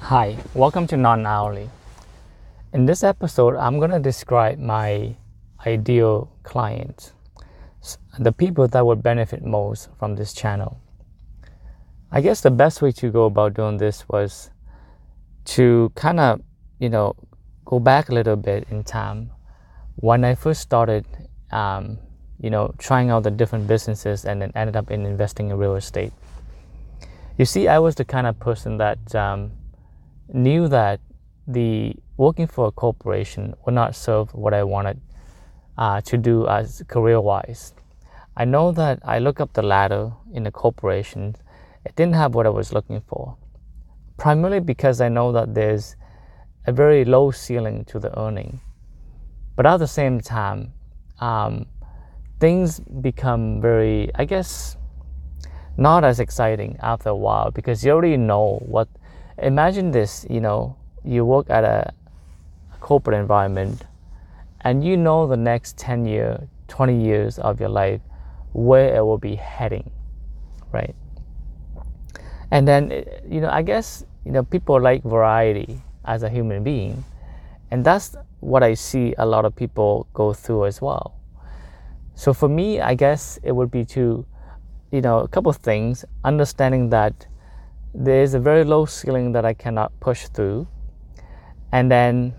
Hi, welcome to Nonhourly. In this episode, I'm going to describe my ideal client, the people that would benefit most from this channel. I guess the best way to go about doing this was to kind of, you know, go back a little bit in time. When I first started, um, you know, trying out the different businesses and then ended up in investing in real estate. You see, I was the kind of person that um, knew that the working for a corporation would not serve what I wanted uh, to do as career wise. I know that I look up the ladder in the corporation, it didn't have what I was looking for. Primarily because I know that there's a very low ceiling to the earning. But at the same time, um, things become very, I guess, not as exciting after a while because you already know what imagine this you know you work at a, a corporate environment and you know the next 10 years 20 years of your life where it will be heading right? And then you know i guess you know people like variety as a human being and that's what i see a lot of people go through as well. So for me i guess it would be to you know a couple of things. Understanding that there is a very low ceiling that I cannot push through. And then,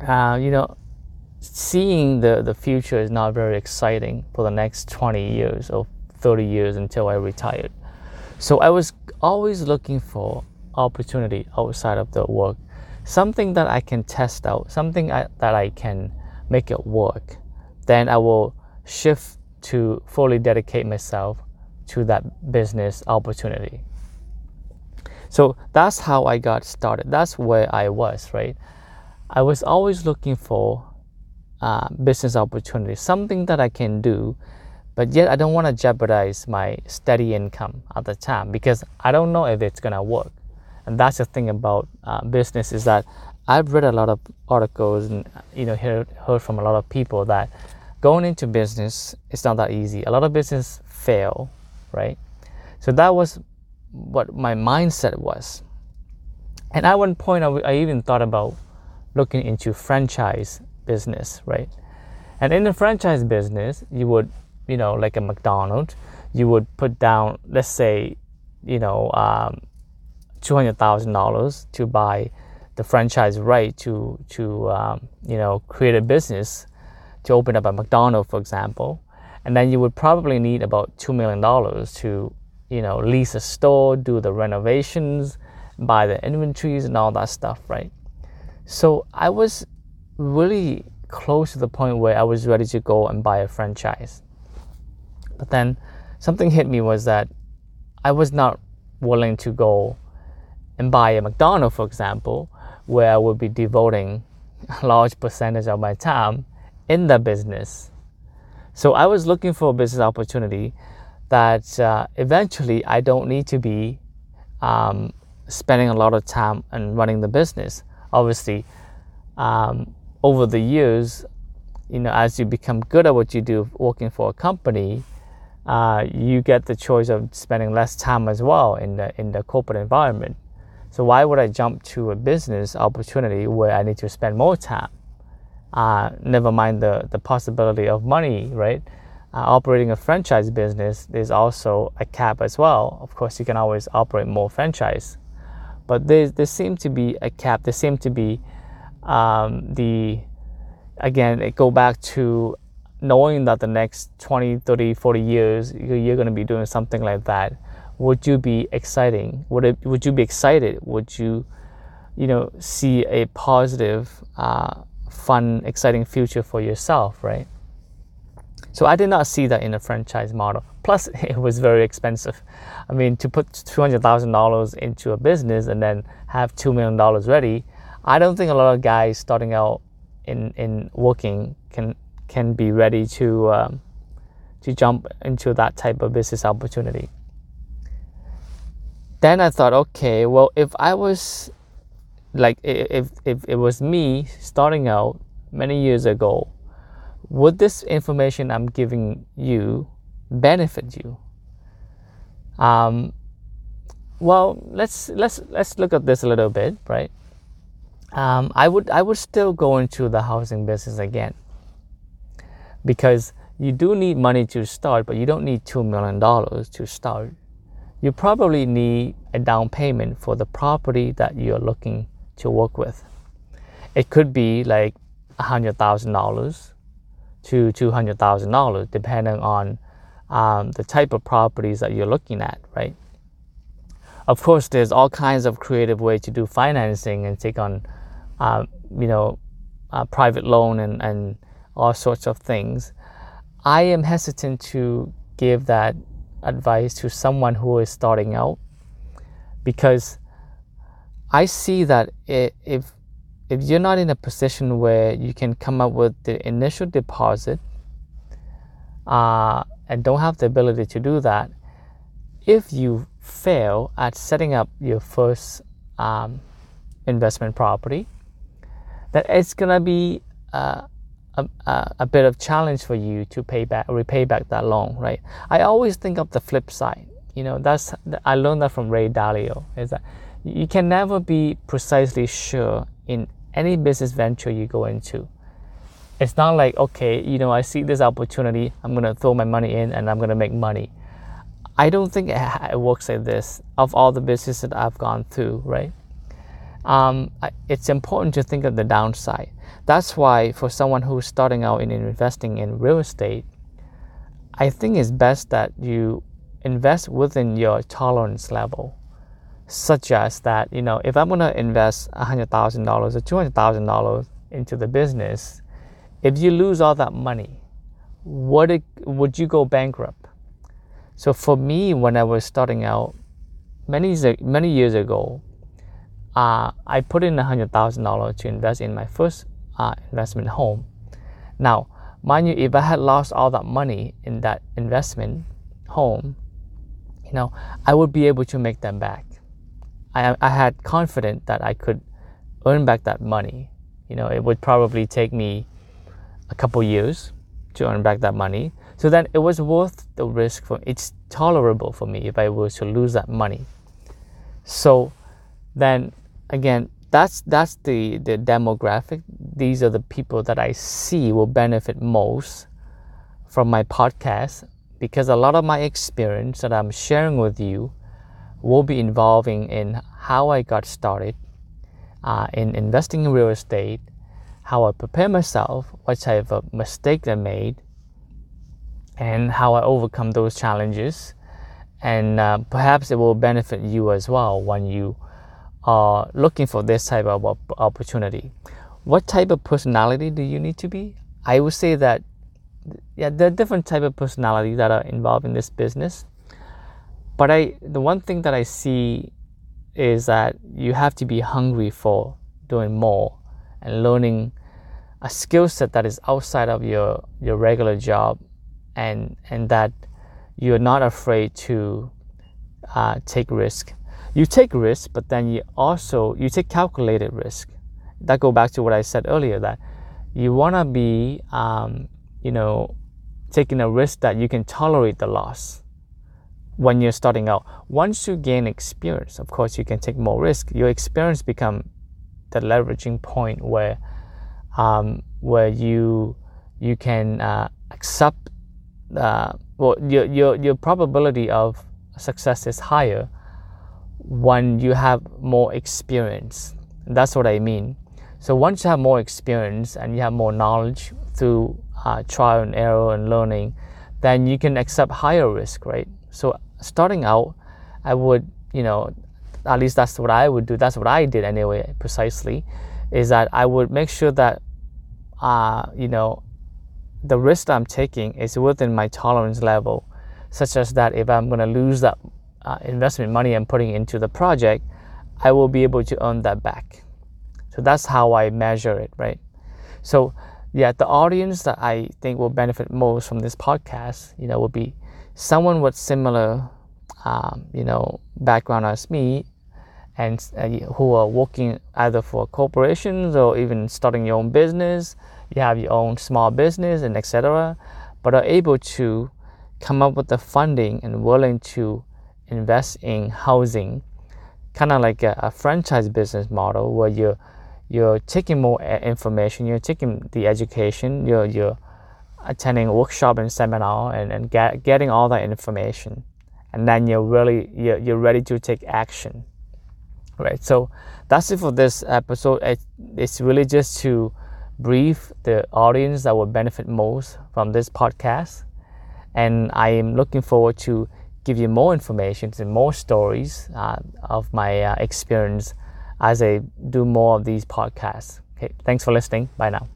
uh, you know, seeing the, the future is not very exciting for the next 20 years or 30 years until I retired. So I was always looking for opportunity outside of the work, something that I can test out, something I, that I can make it work. Then I will shift to fully dedicate myself to that business opportunity. So that's how I got started. That's where I was, right? I was always looking for uh, business opportunities, something that I can do, but yet I don't want to jeopardize my steady income at the time because I don't know if it's gonna work. And that's the thing about uh, business is that I've read a lot of articles and you know heard, heard from a lot of people that going into business is not that easy. A lot of business fail, right? So that was what my mindset was. And at one point, I, even thought about looking into franchise business, right? And in the franchise business, you would, you know, like a McDonald's, you would put down, let's say, you know, um, two hundred thousand dollars to buy the franchise right to to um, you know create a business to open up a McDonald's, for example, and then you would probably need about two million dollars to you know, lease a store, do the renovations, buy the inventories and all that stuff, right? So I was really close to the point where I was ready to go and buy a franchise. But then something hit me was that I was not willing to go and buy a McDonald's, for example, where I would be devoting a large percentage of my time in the business. So I was looking for a business opportunity that uh, eventually I don't need to be um, spending a lot of time and running the business. Obviously, um, over the years, you know, as you become good at what you do working for a company, uh, you get the choice of spending less time as well in the in the corporate environment. So why would I jump to a business opportunity where I need to spend more time? Uh, never mind the the possibility of money, right? Uh, operating a franchise business, there's also a cap as well. Of course, you can always operate more franchise, but there, there seems to be a cap. There seems to be um, the, again, it go back to knowing that the next 20, 30, 40 years, you're going to be doing something like that. Would you be exciting? Would it, would you be excited? Would you, you know, see a positive, uh, fun, exciting future for yourself, right? So I did not see that in a franchise model. Plus, it was very expensive. I mean, to put $200,000 into a business and then have $2 million ready, I don't think a lot of guys starting out in, in working can, can be ready to, um, to jump into that type of business opportunity. Then I thought, okay, well, if I was like, if, if it was me starting out many years ago, would this information I'm giving you benefit you? Um, well, let's let's let's look at this a little bit, right? Um, I would I would still go into the housing business again because you do need money to start, but you don't need two million dollars to start. You probably need a down payment for the property that you're looking to work with. It could be like hundred thousand dollars to two hundred thousand dollars, depending on um, the type of properties that you're looking at, right? Of course, there's all kinds of creative ways to do financing and take on, uh, you know, private loan and, and all sorts of things. I am hesitant to give that advice to someone who is starting out because I see that if if you're not in a position where you can come up with the initial deposit uh, and don't have the ability to do that, if you fail at setting up your first um, investment property, that it's gonna be uh, a, a, a, bit of challenge for you to pay back repay back that loan, right? I always think of the flip side. You know, that's I learned that from Ray Dalio. Is that you can never be precisely sure in any business venture you go into. It's not like okay, you know, I see this opportunity, I'm gonna throw my money in and I'm gonna make money I don't think it works like this of all the businesses that I've gone through, right? Um, it's important to think of the downside. That's why, for someone who's starting out in investing in real estate, I think it's best that you invest within your tolerance level, as that, you know, if I'm to invest $100,000 or $200,000 into the business, if you lose all that money, would, it, would you go bankrupt? So for me, when I was starting out many many years ago, uh, I put in hundred thousand dollars to invest in my first uh, investment home. Now, mind you, if I had lost all that money in that investment home, you know, I would be able to make them back. I, I had confidence that I could earn back that money. You know, it would probably take me a couple years to earn back that money. So then it was worth the risk for it's tolerable for me if I were to lose that money. So then again, that's that's the, the demographic. These are the people that I see will benefit most from my podcast because a lot of my experience that I'm sharing with you will be involving in how I got started uh, in investing in real estate, how I prepare myself, what type of mistake I made, and how I overcome those challenges. And uh, perhaps it will benefit you as well when you are looking for this type of opportunity. What type of personality do you need to be? I would say that yeah, there are different type of personality that are involved in this business. But I, the one thing that I see is that you have to be hungry for doing more and learning a skill set that is outside of your, your regular job and and that you're not afraid to uh, take risk. You take risk, but then you also you take calculated risk. That go back to what I said earlier that you want to be um, you know taking a risk that you can tolerate the loss when you're starting out. Once you gain experience, of course, you can take more risk. Your experience become the leveraging point where um, where you you can uh, accept uh, well, your, your, your probability of success is higher when you have more experience. That's what I mean. So once you have more experience and you have more knowledge through uh, trial and error and learning, then you can accept higher risk, right? So starting out, I would, you know, at least that's what I would do. That's what I did anyway, precisely, is that I would make sure that, uh, you know, the risk I'm taking is within my tolerance level, such as that if I'm going to lose that uh, investment money I'm putting into the project, I will be able to earn that back. So that's how I measure it, right? So, yeah, the audience that I think will benefit most from this podcast, you know, will be someone with similar, um, you know, background as me, and uh, who are working either for corporations or even starting your own business you have your own small business and etc but are able to come up with the funding and willing to invest in housing kind of like a, a, franchise business model where you're you're taking more information, you're taking the education, you're you're attending workshop and seminar and, and get, getting all that information and then you're really you're, you're ready to take action right so that's it for this episode it, it's really just to brief the audience that will benefit most from this podcast and i am looking forward to give you more information and more stories uh, of my uh, experience as I do more of these podcasts. Okay, thanks for listening. Bye now.